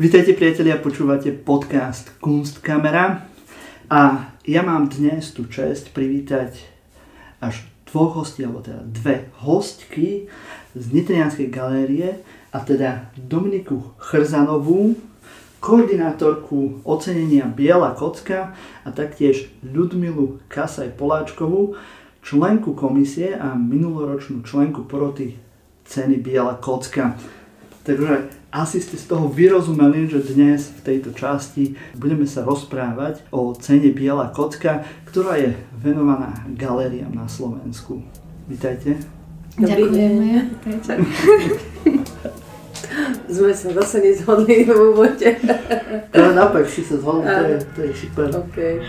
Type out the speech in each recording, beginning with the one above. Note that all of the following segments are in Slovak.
Vítajte priatelia, počúvate podcast Kunstkamera a ja mám dnes tu čest privítať až dvoch hostí, alebo teda dve hostky z Nitrianskej galérie a teda Dominiku Chrzanovú, koordinátorku ocenenia Biela kocka a taktiež Ľudmilu Kasaj Poláčkovú, členku komisie a minuloročnú členku poroty ceny Biela kocka. Takže asi ste z toho vyrozumeli, že dnes v tejto časti budeme sa rozprávať o cene Biela kocka, ktorá je venovaná galériám na Slovensku. Vítajte. Ďakujeme. Sme sa zase nezhodli v úvode. Ale naopak si sa zhodli, to je, to je super. Okay.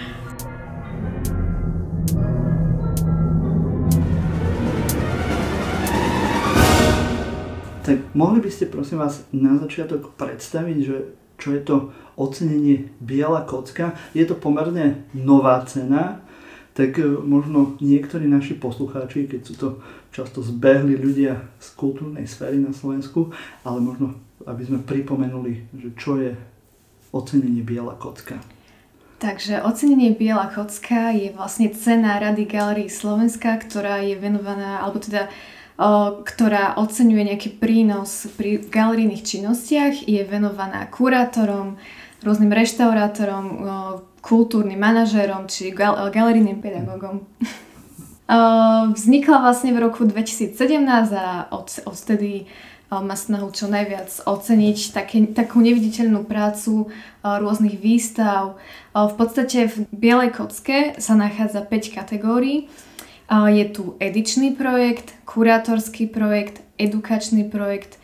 Tak mohli by ste prosím vás na začiatok predstaviť, že čo je to ocenenie Biela kocka. Je to pomerne nová cena, tak e, možno niektorí naši poslucháči, keď sú to často zbehli ľudia z kultúrnej sféry na Slovensku, ale možno aby sme pripomenuli, že čo je ocenenie Biela kocka. Takže ocenenie Biela kocka je vlastne cena Rady Galerii Slovenska, ktorá je venovaná, alebo teda ktorá oceňuje nejaký prínos pri galerijných činnostiach, je venovaná kurátorom, rôznym reštaurátorom, kultúrnym manažérom či gal- galerijným pedagógom. Vznikla vlastne v roku 2017 a od, odtedy má snahu čo najviac oceniť také, takú neviditeľnú prácu rôznych výstav. V podstate v Bielej kocke sa nachádza 5 kategórií. Je tu edičný projekt, kurátorský projekt, edukačný projekt,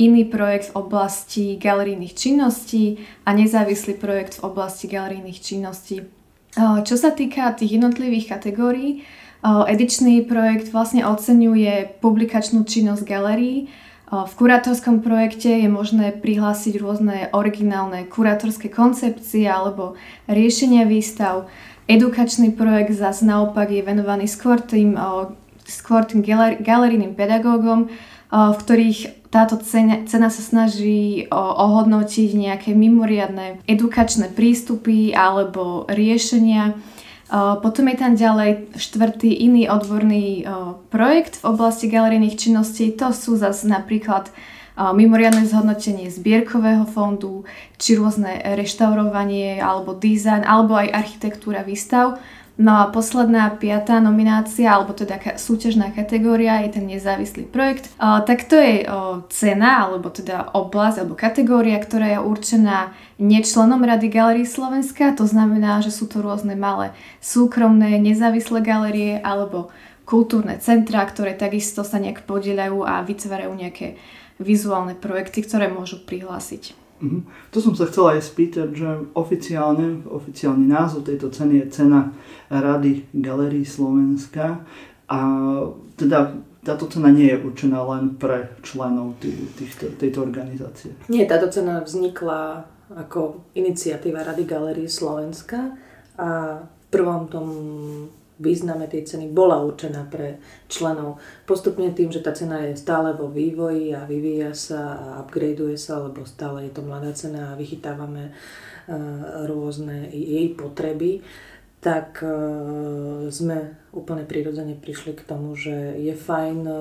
iný projekt v oblasti galerijných činností a nezávislý projekt v oblasti galerijných činností. Čo sa týka tých jednotlivých kategórií, edičný projekt vlastne oceňuje publikačnú činnosť galérií. V kurátorskom projekte je možné prihlásiť rôzne originálne kurátorské koncepcie alebo riešenia výstav. Edukačný projekt zase naopak je venovaný skôr tým, skôr tým galerijným pedagógom, v ktorých táto cena, cena sa snaží ohodnotiť nejaké mimoriadne edukačné prístupy alebo riešenia. Potom je tam ďalej štvrtý iný odborný projekt v oblasti galerijných činností. To sú zase napríklad mimoriadne zhodnotenie zbierkového fondu, či rôzne reštaurovanie alebo dizajn, alebo aj architektúra výstav. No a posledná piatá nominácia, alebo teda súťažná kategória je ten nezávislý projekt. O, tak to je cena, alebo teda oblasť, alebo kategória, ktorá je určená nečlenom Rady Galerii Slovenska. To znamená, že sú to rôzne malé súkromné, nezávislé galerie, alebo kultúrne centra, ktoré takisto sa nejak podielajú a vytvárajú nejaké vizuálne projekty, ktoré môžu prihlásiť. Mm-hmm. To som sa chcela aj spýtať, že oficiálne, oficiálny názov tejto ceny je cena Rady Galerii Slovenska a teda táto cena nie je určená len pre členov týchto, tejto organizácie. Nie, táto cena vznikla ako iniciatíva Rady Galerii Slovenska a v prvom tom význame tej ceny bola určená pre členov. Postupne tým, že tá cena je stále vo vývoji a vyvíja sa a upgradeuje sa, lebo stále je to mladá cena a vychytávame e, rôzne jej potreby, tak e, sme úplne prirodzene prišli k tomu, že je fajn e,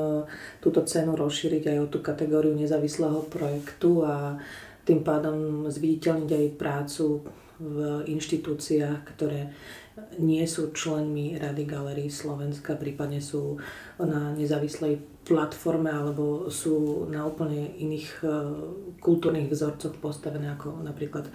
túto cenu rozšíriť aj o tú kategóriu nezávislého projektu a tým pádom zviditeľniť aj prácu v inštitúciách, ktoré nie sú členmi Rady Galerii Slovenska, prípadne sú na nezávislej platforme alebo sú na úplne iných e, kultúrnych vzorcoch postavené ako napríklad e,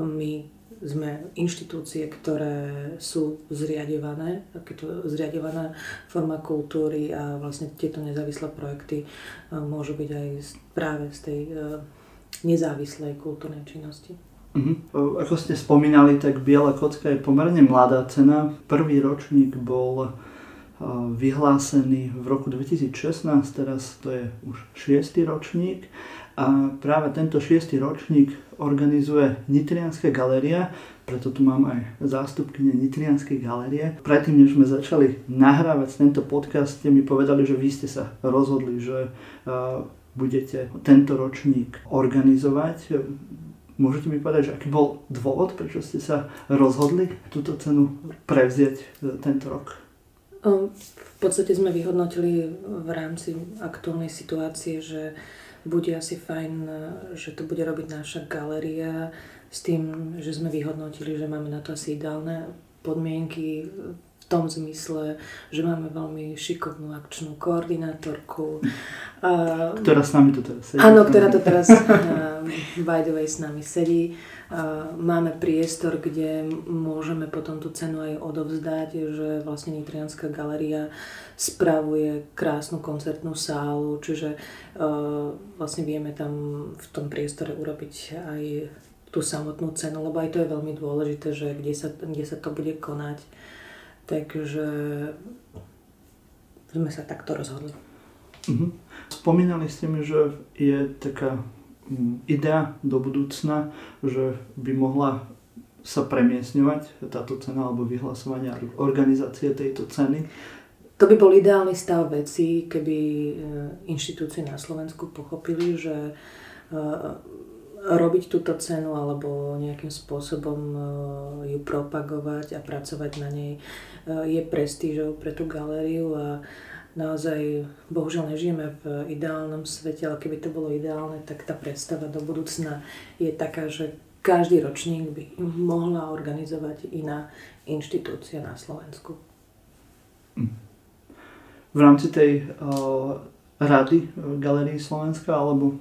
my sme inštitúcie, ktoré sú zriadované, takéto zriadovaná forma kultúry a vlastne tieto nezávislé projekty e, môžu byť aj práve z tej nezávislej kultúrnej činnosti. Uh-huh. Ako ste spomínali, tak Biela kocka je pomerne mladá cena. Prvý ročník bol vyhlásený v roku 2016, teraz to je už šiestý ročník a práve tento šiestý ročník organizuje Nitrianská galéria, preto tu mám aj zástupkyne Nitrianskej galérie. Predtým, než sme začali nahrávať tento podcast, ste mi povedali, že vy ste sa rozhodli, že budete tento ročník organizovať Môžete mi povedať, že aký bol dôvod, prečo ste sa rozhodli túto cenu prevzieť e, tento rok? Ehm, v podstate sme vyhodnotili v rámci aktuálnej situácie, že bude asi fajn, e, že to bude robiť naša galéria s tým, že sme vyhodnotili, že máme na to asi ideálne podmienky tom zmysle, že máme veľmi šikovnú akčnú koordinátorku. Ktorá s nami tu teraz sedí. Áno, ktorá to teraz by the way s nami sedí. Máme priestor, kde môžeme potom tú cenu aj odovzdať, že vlastne Nitrianská galeria spravuje krásnu koncertnú sálu, čiže vlastne vieme tam v tom priestore urobiť aj tú samotnú cenu, lebo aj to je veľmi dôležité, že kde sa, kde sa to bude konať. Takže sme sa takto rozhodli. Uh-huh. Spomínali ste mi, že je taká mm, idea do budúcna, že by mohla sa premiesňovať táto cena alebo vyhlasovanie organizácie tejto ceny. To by bol ideálny stav veci, keby e, inštitúcie na Slovensku pochopili, že e, robiť túto cenu alebo nejakým spôsobom e, ju propagovať a pracovať na nej e, je prestížou pre tú galériu a naozaj, bohužiaľ nežijeme v ideálnom svete, ale keby to bolo ideálne, tak tá predstava do budúcna je taká, že každý ročník by mohla organizovať iná inštitúcia na Slovensku. V rámci tej uh, rady Galerii Slovenska alebo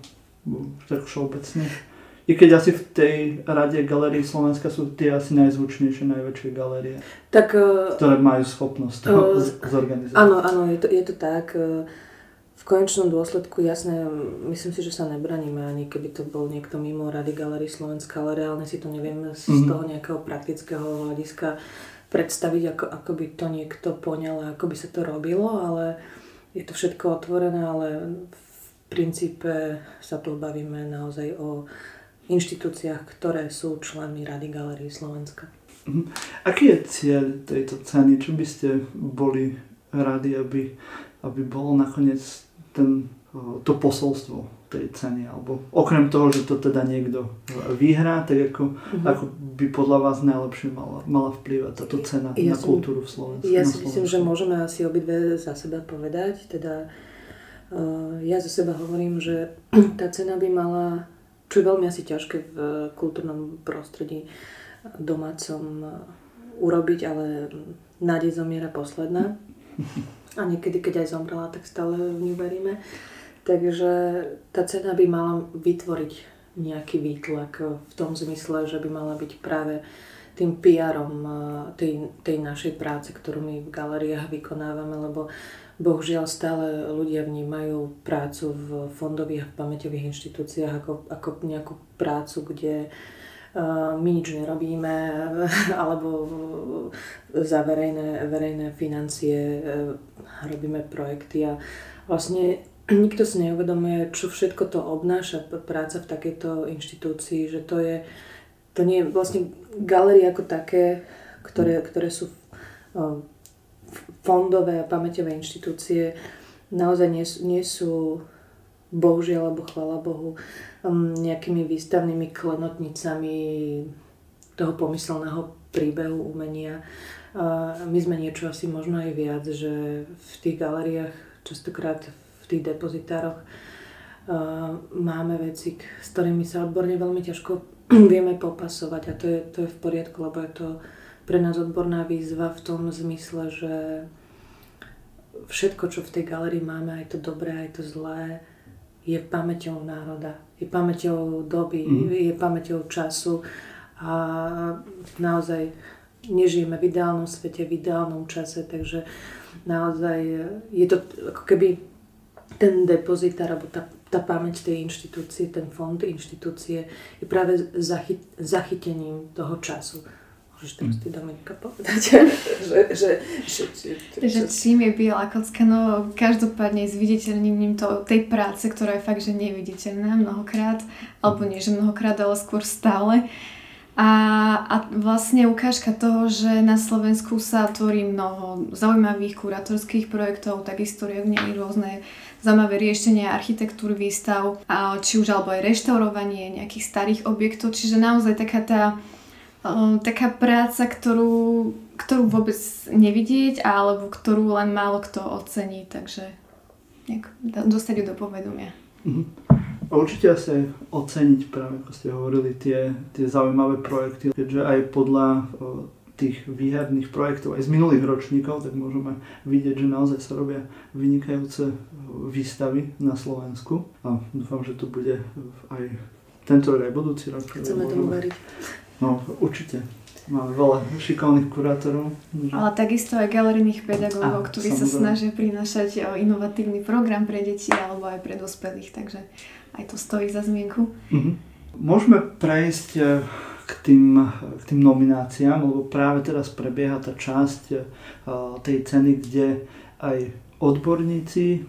tak všeobecne? I keď asi v tej rade Galerii Slovenska sú tie asi najzvučnejšie, najväčšie galérie, tak, e, ktoré majú schopnosť to uh, zorganizovať. Áno, áno, je to, je to tak. E, v konečnom dôsledku, jasné, myslím si, že sa nebraníme ani keby to bol niekto mimo Rady Galerii Slovenska, ale reálne si to nevieme z mm-hmm. toho nejakého praktického hľadiska predstaviť, ako, ako by to niekto poňal a ako by sa to robilo, ale je to všetko otvorené, ale v princípe sa tu bavíme naozaj o inštitúciách, ktoré sú členmi Rady Galerii Slovenska. Mhm. Aký je cieľ tejto ceny? Čo by ste boli radi, aby, aby bolo nakoniec ten, to posolstvo tej ceny? Alebo okrem toho, že to teda niekto vyhrá, tak ako, uh-huh. ako by podľa vás najlepšie mala, mala vplývať táto cena ja na som, kultúru v Slovensku? Ja si myslím, že môžeme asi obidve za seba povedať. Teda ja za seba hovorím, že tá cena by mala čo je veľmi asi ťažké v kultúrnom prostredí domácom urobiť, ale nádej zomiera posledná. A niekedy, keď aj zomrela, tak stále v ňu veríme. Takže tá cena by mala vytvoriť nejaký výtlak v tom zmysle, že by mala byť práve tým PR-om tej, tej našej práce, ktorú my v galériách vykonávame, lebo bohužiaľ stále ľudia vnímajú prácu v fondových a pamäťových inštitúciách ako, ako nejakú prácu, kde uh, my nič nerobíme alebo za verejné, verejné financie uh, robíme projekty a vlastne nikto si neuvedomuje, čo všetko to obnáša práca v takejto inštitúcii, že to je to nie je vlastne galerie ako také, ktoré, ktoré sú uh, fondové a pamäťové inštitúcie naozaj nie, nie sú bohužiaľ alebo chvala Bohu um, nejakými výstavnými klenotnicami toho pomyselného príbehu umenia. My sme niečo asi možno aj viac, že v tých galeriách, častokrát v tých depozitároch máme veci, s ktorými sa odborne veľmi ťažko vieme popasovať a to je, to je v poriadku, lebo je to pre nás odborná výzva v tom zmysle, že všetko, čo v tej galerii máme, aj to dobré, aj to zlé, je pamäťou národa, je pamäťou doby, mm. je pamäťou času a naozaj nežijeme v ideálnom svete, v ideálnom čase, takže naozaj je to ako keby ten depozitár, alebo tá, tá pamäť tej inštitúcie, ten fond inštitúcie je práve zachyt, zachytením toho času. Môžeš teraz ty Dominika povedať, že, že, že, že, že, že čím je biela kocka, no každopádne zviditeľnením to, tej práce, ktorá je fakt, že neviditeľná mnohokrát, alebo nie, že mnohokrát, ale skôr stále. A, a vlastne ukážka toho, že na Slovensku sa tvorí mnoho zaujímavých kuratorských projektov, takisto riadne rôzne zaujímavé riešenia architektúry výstav, a či už alebo aj reštaurovanie nejakých starých objektov, čiže naozaj taká tá taká práca, ktorú, ktorú vôbec nevidieť, alebo ktorú len málo kto ocení, takže nejak, dostať ju do povedomia. Mm-hmm. Určite asi oceniť práve, ako ste hovorili, tie, tie zaujímavé projekty, keďže aj podľa tých výherných projektov aj z minulých ročníkov, tak môžeme vidieť, že naozaj sa robia vynikajúce výstavy na Slovensku a dúfam, že to bude aj tento rok aj budúci rok. Chceme tomu veriť. No, určite. Máme veľa šikovných kurátorov. Ale takisto aj galerijných pedagógov, ktorí samozrejme. sa snažia prinášať inovatívny program pre deti alebo aj pre dospelých, takže aj to stojí za zmienku. Mhm. Môžeme prejsť e, k tým, k tým nomináciám, lebo práve teraz prebieha tá časť e, tej ceny, kde aj odborníci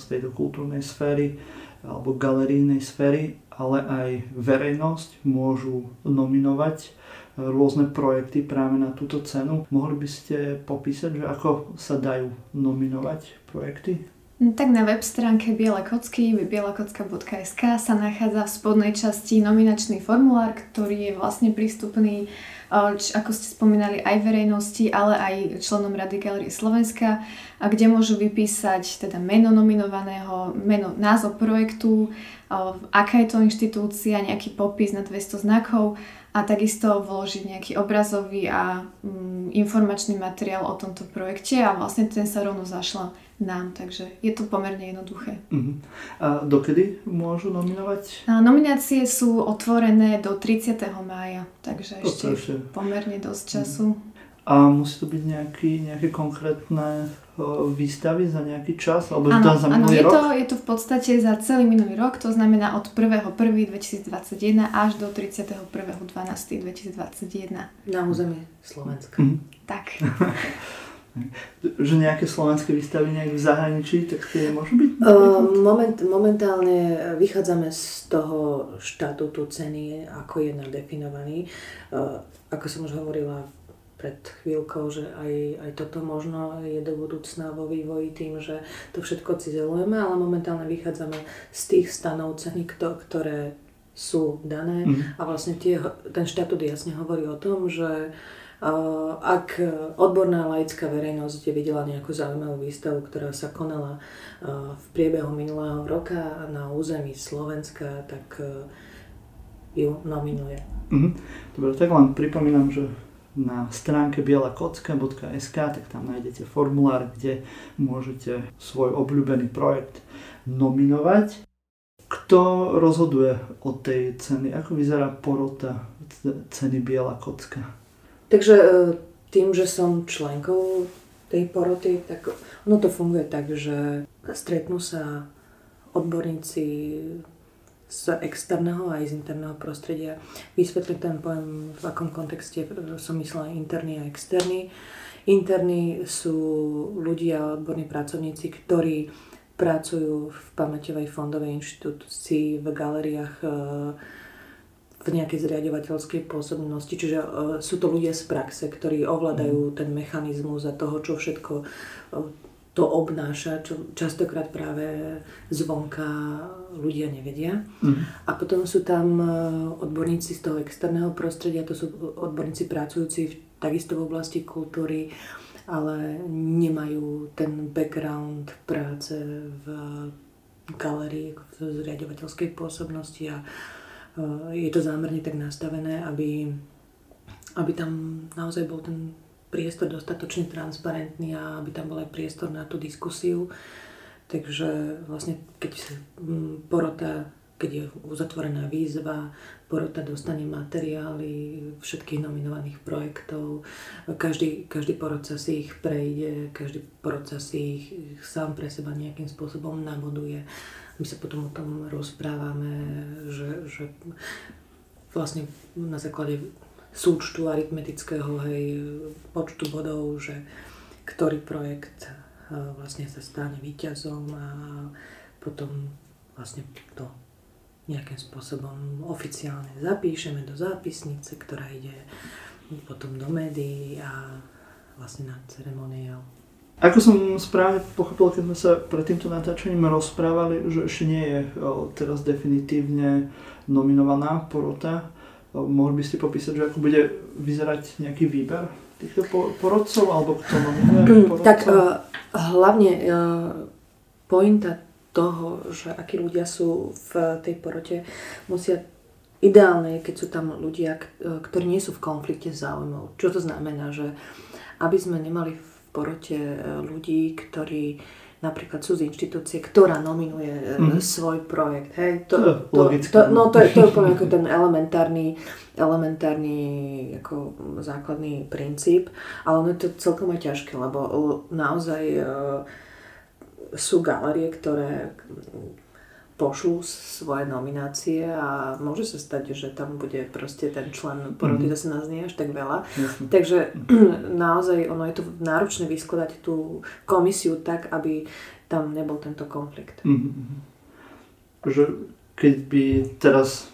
z tejto kultúrnej sféry alebo galerijnej sféry ale aj verejnosť môžu nominovať rôzne projekty práve na túto cenu. Mohli by ste popísať, že ako sa dajú nominovať projekty? Tak na web stránke Biele kocky bielakocka.sk sa nachádza v spodnej časti nominačný formulár, ktorý je vlastne prístupný ako ste spomínali, aj verejnosti, ale aj členom Rady Galerie Slovenska, a kde môžu vypísať teda meno nominovaného, meno, názov projektu, aká je to inštitúcia, nejaký popis na 200 znakov a takisto vložiť nejaký obrazový a mm, informačný materiál o tomto projekte a vlastne ten sa rovno zašla nám, takže je to pomerne jednoduché. Uh-huh. A dokedy môžu nominovať? A nominácie sú otvorené do 30. mája, takže ešte, ešte pomerne dosť času. Uh-huh. A musí to byť nejaký, nejaké konkrétne výstavy za nejaký čas? Alebo áno, za áno je, rok? To, je to v podstate za celý minulý rok, to znamená od 1.1.2021 až do 31.12.2021. Na území Slovenska. Mm. Tak. že nejaké slovenské výstavy nejak v zahraničí, tak tie môžu byť? Uh, moment, momentálne vychádzame z toho štatútu ceny, ako je nadefinovaný. Uh, ako som už hovorila pred chvíľkou, že aj, aj toto možno je do budúcna vo vývoji tým, že to všetko cizelujeme, ale momentálne vychádzame z tých stanov ceny, ktoré sú dané mm. a vlastne tie, ten štatút jasne hovorí o tom, že uh, ak odborná laická verejnosť videla nejakú zaujímavú výstavu, ktorá sa konala uh, v priebehu minulého roka na území Slovenska, tak uh, ju nominuje. Mm. Dobre, tak len pripomínam, že na stránke bielakocka.sk, tak tam nájdete formulár, kde môžete svoj obľúbený projekt nominovať. Kto rozhoduje o tej ceny? Ako vyzerá porota ceny Biela kocka? Takže e, tým, že som členkou tej poroty, tak ono to funguje tak, že stretnú sa odborníci z externého aj z interného prostredia. Vysvetlím ten pojem, v akom kontexte som myslela interný a externý. Interní sú ľudia, odborní pracovníci, ktorí pracujú v pamäťovej fondovej inštitúcii, v galeriách, e, v nejakej zriadovateľskej pôsobnosti. Čiže e, sú to ľudia z praxe, ktorí ovládajú mhm. ten mechanizmus a toho, čo všetko e, to obnáša, čo častokrát práve zvonka ľudia nevedia. Mm. A potom sú tam e, odborníci z toho externého prostredia, to sú odborníci pracujúci v, takisto v oblasti kultúry, ale nemajú ten background práce v galerii, v zriadovateľskej pôsobnosti a e, je to zámerne tak nastavené, aby, aby tam naozaj bol ten priestor dostatočne transparentný a aby tam bol aj priestor na tú diskusiu. Takže vlastne keď mm, porota, keď je uzatvorená výzva, porota dostane materiály všetkých nominovaných projektov, každý, každý porodca si ich prejde, každý porodca si ich sám pre seba nejakým spôsobom naboduje. My sa potom o tom rozprávame, že, že vlastne na základe súčtu aritmetického hej, počtu bodov, že ktorý projekt e, vlastne sa stane víťazom a potom vlastne to nejakým spôsobom oficiálne zapíšeme do zápisnice, ktorá ide potom do médií a vlastne na ceremoniál. Ako som správne pochopil, keď sme sa pred týmto natáčaním rozprávali, že ešte nie je o, teraz definitívne nominovaná porota. Mohli by ste popísať, že ako bude vyzerať nejaký výber týchto porodcov, alebo kto nominuje porodcov? Tak uh, hlavne uh, pointa toho, že akí ľudia sú v tej porote, musia ideálne keď sú tam ľudia, ktorí nie sú v konflikte záujmov. Čo to znamená, že aby sme nemali v porote e, ľudí, ktorí napríklad z inštitúcie, ktorá nominuje mm. svoj projekt. Hej, to, to, to, no to je, to je úplne ako ten elementárny, elementárny ako základný princíp, ale ono je to celkom aj ťažké, lebo naozaj uh, sú galerie, ktoré pošlú svoje nominácie a môže sa stať, že tam bude proste ten člen poroty, mm. zase nás nie až tak veľa. Jasne. Takže naozaj ono je to náročné vyskladať tú komisiu tak, aby tam nebol tento konflikt. Mm-hmm. Že keď by teraz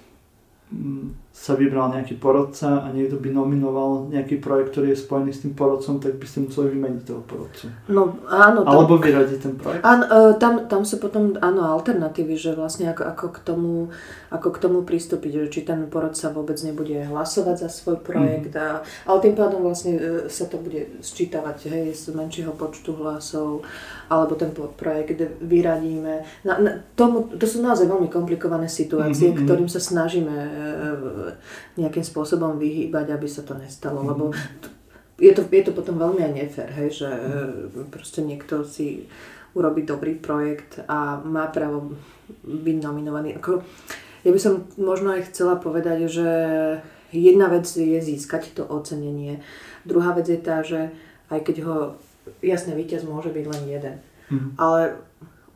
mm, sa vybral nejaký porodca a niekto by nominoval nejaký projekt, ktorý je spojený s tým porodcom, tak by ste museli vymeniť toho porodcu. No áno. Tam, Alebo vyradiť ten projekt. Áno, e, tam, tam sú potom áno, alternatívy, že vlastne ako, ako, k tomu, ako k tomu pristúpiť, že či ten porodca vôbec nebude hlasovať za svoj projekt, mm. a, ale tým pádom vlastne e, sa to bude sčítavať hej, z menšieho počtu hlasov, alebo ten projekt vyradíme. Na, na, tomu, to sú naozaj veľmi komplikované situácie, mm-hmm. ktorým sa snažíme e, nejakým spôsobom vyhýbať, aby sa to nestalo, mm. lebo je to, je to potom veľmi aj nefér, hej, že mm. proste niekto si urobí dobrý projekt a má právo byť nominovaný. Ako, ja by som možno aj chcela povedať, že jedna vec je získať to ocenenie. Druhá vec je tá, že aj keď ho, jasne, víťaz môže byť len jeden. Mm. Ale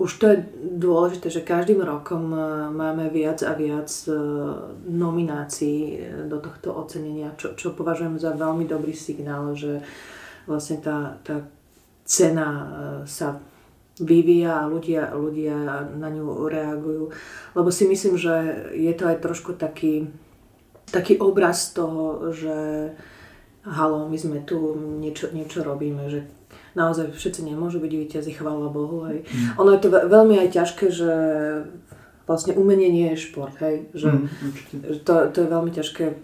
už to je dôležité, že každým rokom e, máme viac a viac e, nominácií e, do tohto ocenenia, čo, čo považujem za veľmi dobrý signál, že vlastne tá, tá cena sa vyvíja a ľudia, ľudia na ňu reagujú. Lebo si myslím, že je to aj trošku taký, taký obraz toho, že halo, my sme tu, niečo, niečo robíme, že naozaj všetci nemôžu byť víťazi, chvála Bohu. Hej. Mm. Ono je to veľmi aj ťažké, že vlastne umenie nie je šport, hej. Že, mm, to, to je veľmi ťažké uh,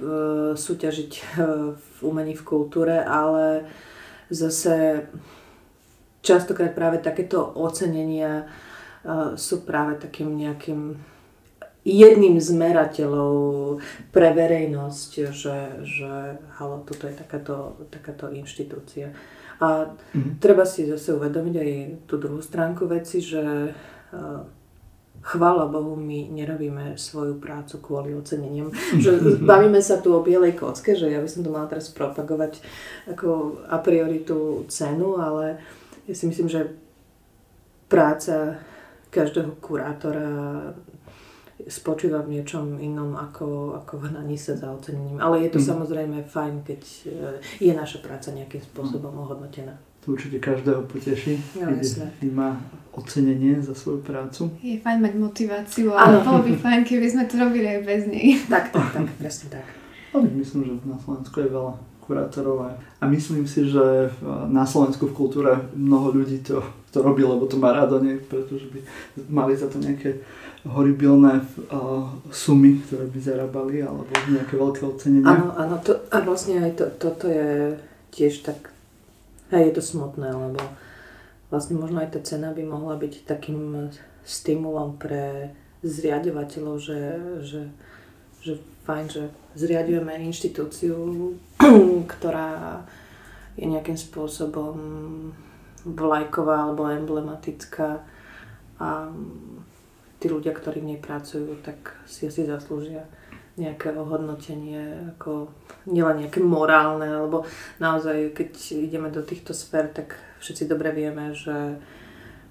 súťažiť uh, v umení, v kultúre, ale zase častokrát práve takéto ocenenia uh, sú práve takým nejakým jedným z merateľov pre verejnosť, že, že halo, toto je takáto, takáto inštitúcia. A mm. treba si zase uvedomiť aj tú druhú stránku veci, že chvála Bohu, my nerobíme svoju prácu kvôli oceneniam. Že bavíme sa tu o bielej kocke, že ja by som to mala teraz propagovať ako a priori tú cenu, ale ja si myslím, že práca každého kurátora spočíva v niečom inom ako, ako v hnaní sa za ocenením. Ale je to mm. samozrejme fajn, keď eh, je naša práca nejakým spôsobom mm. ohodnotená. To určite každého poteší, no, keď má ocenenie za svoju prácu. Je fajn mať motiváciu, ale bolo by fajn, keby sme to robili aj bez nej. Tak, tak, tak, presne tak. Ale myslím, že na Slovensku je veľa kurátorov a myslím si, že na Slovensku v kultúre mnoho ľudí to, to robí, lebo to má rado, nie? pretože by mali za to nejaké horibilné uh, sumy, ktoré by zarábali, alebo nejaké veľké ocenenie. Áno, áno, to, a vlastne aj to, toto je tiež tak, hej, je to smutné, lebo vlastne možno aj tá cena by mohla byť takým stimulom pre zriadovateľov, že, že, že fajn, že zriadujeme inštitúciu, ktorá je nejakým spôsobom vlajková alebo emblematická a tí ľudia, ktorí v nej pracujú, tak si asi zaslúžia nejaké ohodnotenie, ako nielen nejaké morálne, lebo naozaj, keď ideme do týchto sfér, tak všetci dobre vieme, že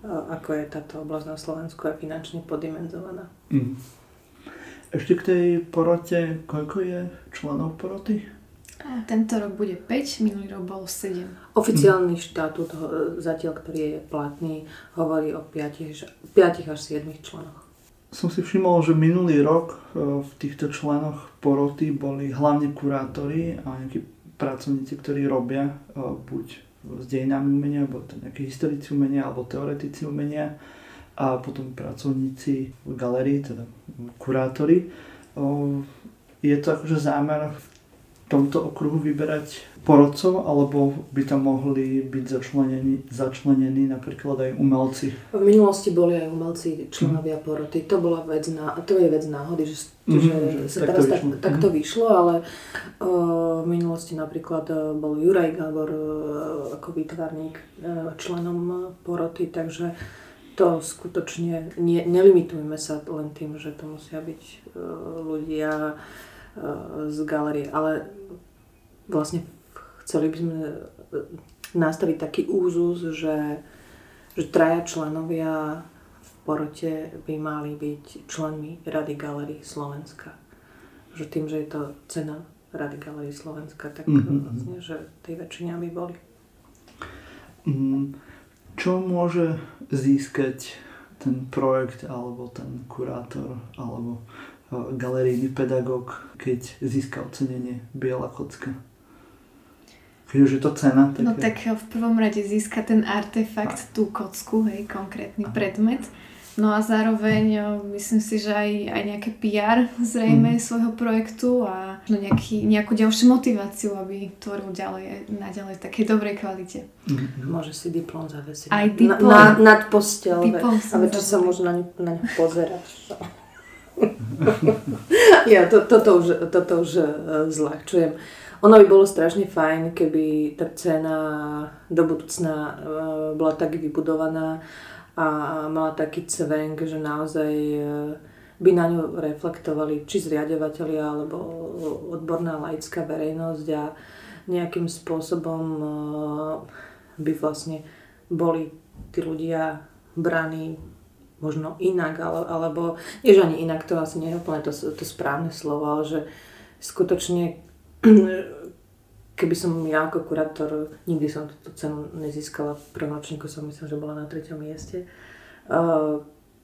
ako je táto oblasť na Slovensku aj finančne podimenzovaná. Mm. Ešte k tej porote, koľko je členov poroty? Tento rok bude 5, minulý rok bolo 7. Oficiálny mm. štatút zatiaľ, ktorý je platný, hovorí o 5, 5 až 7 členoch. Som si všimol, že minulý rok e, v týchto členoch poroty boli hlavne kurátori a nejakí pracovníci, ktorí robia e, buď s dejinami umenia, alebo to nejaké historici umenia, alebo teoretici umenia a potom pracovníci v galerii, teda kurátori. Je to akože zámer v tomto okruhu vyberať porodcov, alebo by tam mohli byť začlenení, začlenení napríklad aj umelci? V minulosti boli aj umelci, členovia mm. poroty. To bola vec, ná, to je vec náhody, že, mm, že, že sa teraz tak, tak to mhm. vyšlo, ale uh, v minulosti napríklad uh, bol Juraj Gábor uh, ako výtvarník uh, členom poroty, takže to skutočne ne, nelimitujme sa len tým, že to musia byť uh, ľudia z galerie, ale vlastne chceli by sme e, nastaviť taký úzus, že, že traja členovia v porote by mali byť členmi Rady Galerii Slovenska. Že tým, že je to cena Rady Galerii Slovenska, tak mm-hmm. vlastne, že tej väčšine by boli. Mm, čo môže získať ten projekt alebo ten kurátor alebo galerijný pedagóg, keď získa ocenenie Biela kocka? Keď už je to cena. Tak no je... tak v prvom rade získa ten artefakt, a. tú kocku, hej, konkrétny a. predmet. No a zároveň myslím si, že aj, aj nejaké PR zrejme mm. svojho projektu a no nejaký, nejakú ďalšiu motiváciu, aby tvoril ďalej, naďalej v takej dobrej kvalite. Mm. Môže si diplom zavesiť. Aj diplom. Na, na, nad postel. Ale čo sa môže na, na ňu pozerať. ja to, toto už, toto už uh, zľahčujem. Ono by bolo strašne fajn, keby tá cena do budúcna e, bola tak vybudovaná a mala taký cvenk, že naozaj e, by na ňu reflektovali či zriadovateľia alebo odborná laická verejnosť a nejakým spôsobom by vlastne boli tí ľudia braní možno inak, alebo, nie že ani inak, to asi nie je úplne to, to správne slovo, ale že skutočne keby som ja ako kurátor, nikdy som túto cenu nezískala, v prvom ročníku som myslím, že bola na treťom mieste,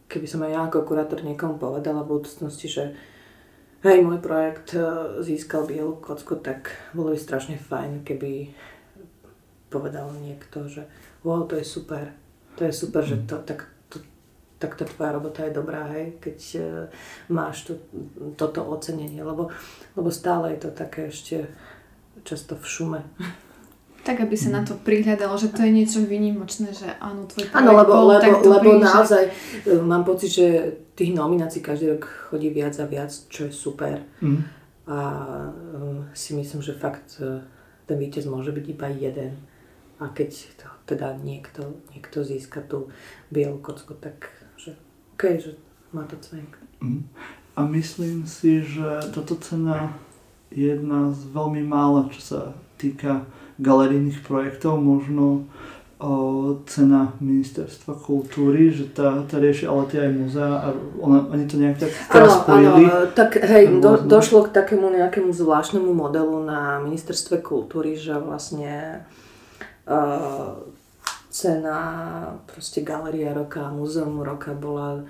keby som aj ja ako kurátor niekomu povedala v budúcnosti, že hej, môj projekt e, získal bielu kocku, tak bolo by strašne fajn, keby povedal niekto, že wow, to je super, to je super, že to, tak, tak tá tvoja robota je dobrá, hej, keď uh, máš to, toto ocenenie, lebo, lebo stále je to také ešte často v šume. Tak, aby sa na to prihľadalo, že to je niečo výnimočné, že áno, tvoj projekt Áno, lebo, bol lebo, tak dobrý, lebo naozaj že... mám pocit, že tých nominácií každý rok chodí viac a viac, čo je super. Mm. A um, si myslím, že fakt ten víťaz môže byť iba jeden. A keď to, teda niekto, niekto získa tú bielu kocku, tak že OK, že má to cvenk. Mm. A myslím si, že táto cena jedna z veľmi mála, čo sa týka galerijných projektov, možno o, cena ministerstva kultúry, že tá, tá rieši ale tie aj muzea a ona, oni to nejak tak teraz spojili. Áno, tak hej, do, došlo k takému nejakému zvláštnemu modelu na ministerstve kultúry, že vlastne uh, cena proste Galeria roka Múzeum roka bola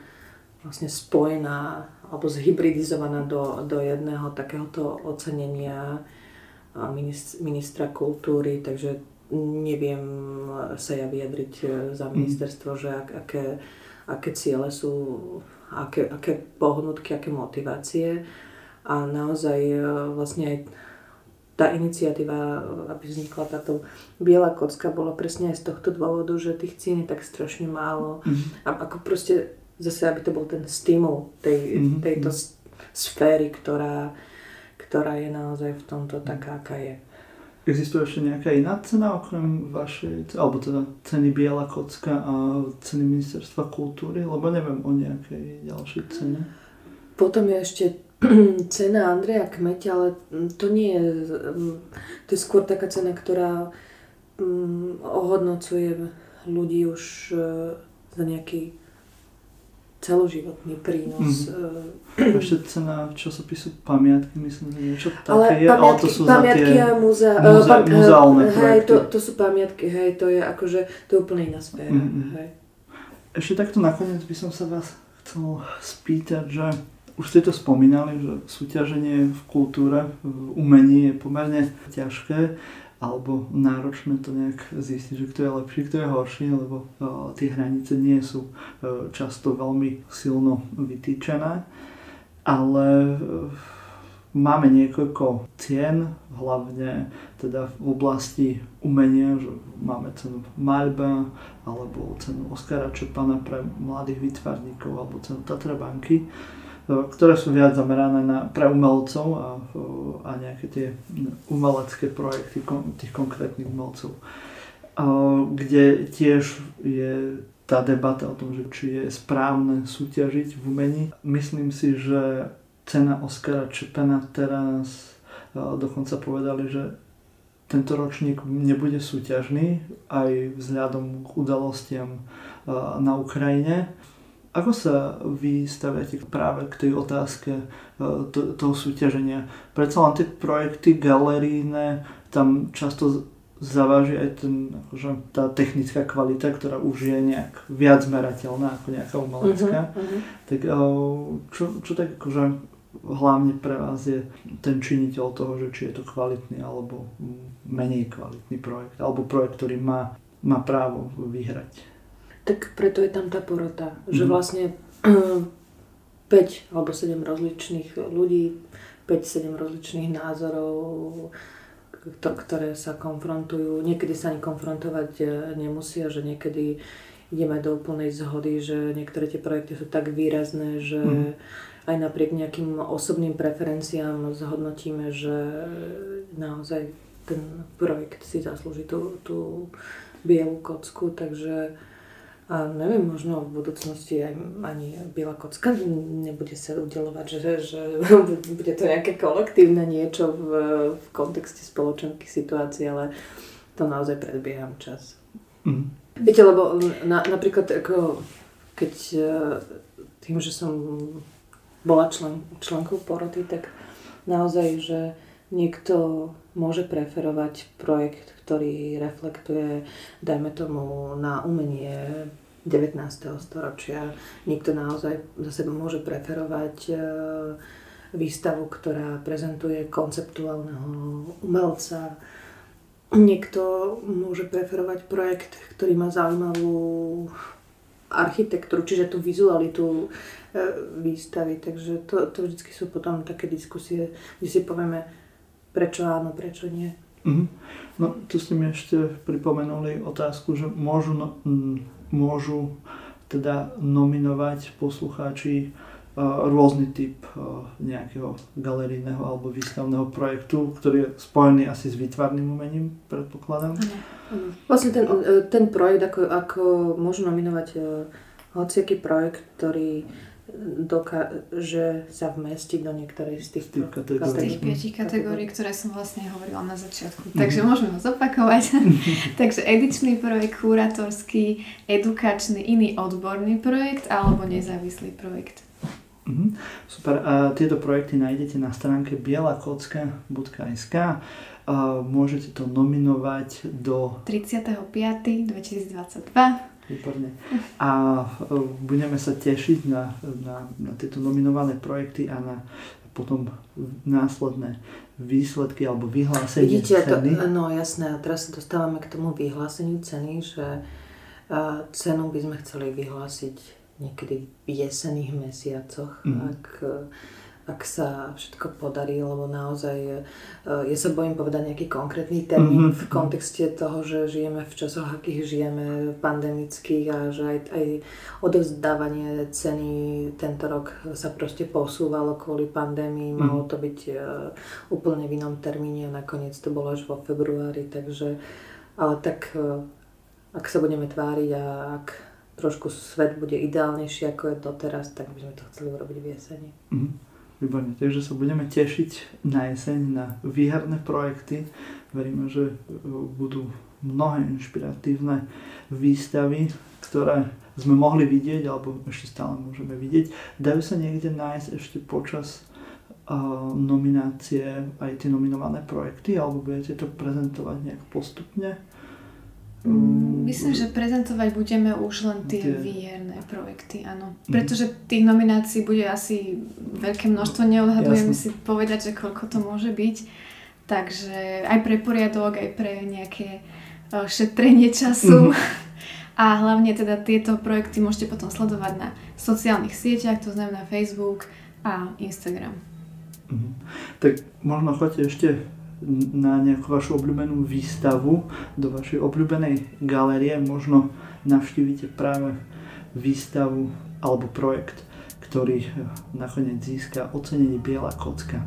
vlastne spojená alebo zhybridizovaná do, do jedného takéhoto ocenenia ministra kultúry, takže neviem sa ja vyjadriť e, za mm. ministerstvo, že ak, aké, aké ciele sú, aké, aké pohnutky, aké motivácie a naozaj e, vlastne aj tá iniciatíva, aby vznikla táto biela kocka, bola presne aj z tohto dôvodu, že tých cien je tak strašne málo. Mm. A ako proste zase, aby to bol ten stimul tej, mm-hmm. tejto sféry, ktorá, ktorá je naozaj v tomto taká, aká je. Existuje ešte nejaká iná cena okrem vašej, alebo teda ceny Biela kocka a ceny Ministerstva kultúry? Lebo neviem o nejakej ďalšej cene. Potom je ešte cena Andreja Kmeťa, ale to nie je, to je skôr taká cena, ktorá um, ohodnocuje ľudí už uh, za nejaký celoživotný prínos. Mm. Ešte cena časopisu pamiatky, myslím, že niečo také ale je, pamiatky, ale to sú pamiatky za tie a múzea, múze, pam, muzeálne hej, to, to sú pamiatky, hej, to je akože, to je úplne iná sféra, mm-hmm. hej. Ešte takto nakoniec by som sa vás chcel spýtať, že už ste to spomínali, že súťaženie v kultúre, v umení je pomerne ťažké. alebo náročné to nejak zistiť, že kto je lepší, kto je horší, lebo uh, tie hranice nie sú uh, často veľmi silno vytýčené, ale uh, máme niekoľko cien, hlavne teda v oblasti umenia, že máme cenu Malba, alebo cenu Oskara Čepana pre mladých výtvarníkov, alebo cenu Tatra banky ktoré sú viac zamerané na, pre umelcov a, a nejaké tie umelecké projekty tých konkrétnych umelcov. Kde tiež je tá debata o tom, že či je správne súťažiť v umení. Myslím si, že cena Oscara Čepena teraz dokonca povedali, že tento ročník nebude súťažný aj vzhľadom k udalostiam na Ukrajine ako sa vy staviate práve k tej otázke e, to, toho súťaženia? Predsa len tie projekty galeríne, tam často zaváži aj ten, akože, tá technická kvalita, ktorá už je nejak viac merateľná ako nejaká umelecká. Uh-huh, uh-huh. Tak e, čo, čo tak akože hlavne pre vás je ten činiteľ toho, že či je to kvalitný alebo menej kvalitný projekt, alebo projekt, ktorý má, má právo vyhrať? Tak preto je tam tá porota, mm. že mhm. vlastne 5 alebo 7 rozličných ľudí, 5-7 rozličných názorov, to, ktoré sa konfrontujú. Niekedy sa ani konfrontovať e, nemusia, že niekedy ideme do úplnej zhody, že niektoré tie projekty sú tak výrazné, že mm. aj napriek nejakým osobným preferenciám zhodnotíme, že naozaj ten projekt si zaslúži tú, tú bielú kocku, takže a neviem, možno v budúcnosti aj ani Biela kocka nebude sa udelovať, že, že bude to nejaké kolektívne niečo v, v kontexte spoločenských situácií, ale to naozaj predbieham čas. Mm. Viete, lebo na, napríklad ako, keď e, tým, že som bola člen, členkou poroty, tak naozaj, že niekto môže preferovať projekt, ktorý reflektuje, dajme tomu, na umenie 19. storočia. Niekto naozaj za seba môže preferovať e, výstavu, ktorá prezentuje konceptuálneho umelca. Niekto môže preferovať projekt, ktorý má zaujímavú architektúru, čiže tú vizualitu e, výstavy. Takže to, to vždy sú potom také diskusie, kde si povieme, prečo áno, prečo nie. Mm-hmm. No, tu ste mi ešte pripomenuli otázku, že môžu no, môžu teda nominovať poslucháči rôzny typ nejakého galerijného alebo výstavného projektu, ktorý je spojený asi s výtvarným umením, predpokladám. Vlastne ten, e, ten projekt, ako, ako môžu nominovať e, hociaký projekt, ktorý dokáže sa vmestiť do niektorej z tých, tých kategórií. Z tých piatich kategórií, ktoré som vlastne hovorila na začiatku. Mm-hmm. Takže môžeme ho zopakovať. Takže edičný projekt, kurátorský, edukačný, iný odborný projekt alebo nezávislý projekt. Mm-hmm. Super. A tieto projekty nájdete na stránke bielakocka.sk. A môžete to nominovať do 35.2022 Výborne. A e, budeme sa tešiť na, na, na tieto nominované projekty a na potom následné výsledky alebo vyhlásenie Vidíte, ceny. To, no jasné, a teraz sa dostávame k tomu vyhláseniu ceny, že uh, cenu by sme chceli vyhlásiť niekedy v jesených mesiacoch, mm. ak ak sa všetko podarí, lebo naozaj e, ja sa bojím povedať nejaký konkrétny termín mm-hmm. v kontexte toho, že žijeme v časoch, akých žijeme, pandemických a že aj, aj odovzdávanie ceny tento rok sa proste posúvalo kvôli pandémii. Mm-hmm. Malo to byť uh, úplne v inom termíne a nakoniec to bolo až vo februári, takže ale tak uh, ak sa budeme tváriť a ak trošku svet bude ideálnejší ako je doteraz, tak by sme to chceli urobiť v jeseni. Mm-hmm. Výborne, takže sa budeme tešiť na jeseň na výherné projekty. Veríme, že e, budú mnohé inšpiratívne výstavy, ktoré sme mohli vidieť, alebo ešte stále môžeme vidieť. Dajú sa niekde nájsť ešte počas nominácie aj tie nominované projekty, alebo budete to prezentovať nejak postupne? Mm, myslím, že prezentovať budeme už len tie výherné projekty, áno. Mhm. Pretože tých nominácií bude asi veľké množstvo, neodhadujem si povedať, že koľko to môže byť. Takže aj pre poriadok, aj pre nejaké uh, šetrenie času. Mm. A hlavne teda tieto projekty môžete potom sledovať na sociálnych sieťach, to znamená Facebook a Instagram. Mm. Tak možno chodite ešte na nejakú vašu obľúbenú výstavu do vašej obľúbenej galérie, možno navštívite práve výstavu alebo projekt, ktorý nakoniec získa ocenenie Biela kocka.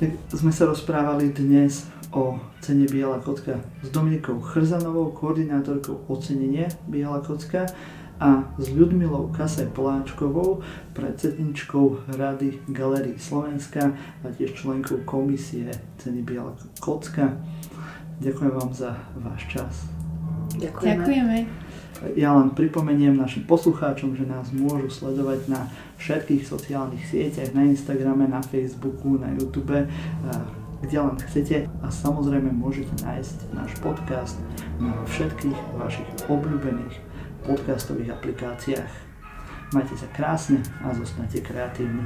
Tak sme sa rozprávali dnes o cene Biela kocka s Dominikou Chrzanovou, koordinátorkou ocenenie Biela kocka a s Ľudmilou Kasej Poláčkovou, predsedničkou Rady Galerii Slovenska a tiež členkou komisie ceny Biela Kocka. Ďakujem vám za váš čas. Ďakujeme. Ďakujeme. Ja len pripomeniem našim poslucháčom, že nás môžu sledovať na všetkých sociálnych sieťach, na Instagrame, na Facebooku, na YouTube, kde len chcete a samozrejme môžete nájsť náš podcast na všetkých vašich obľúbených podcastových aplikáciách. Majte sa krásne a zostanete kreatívni.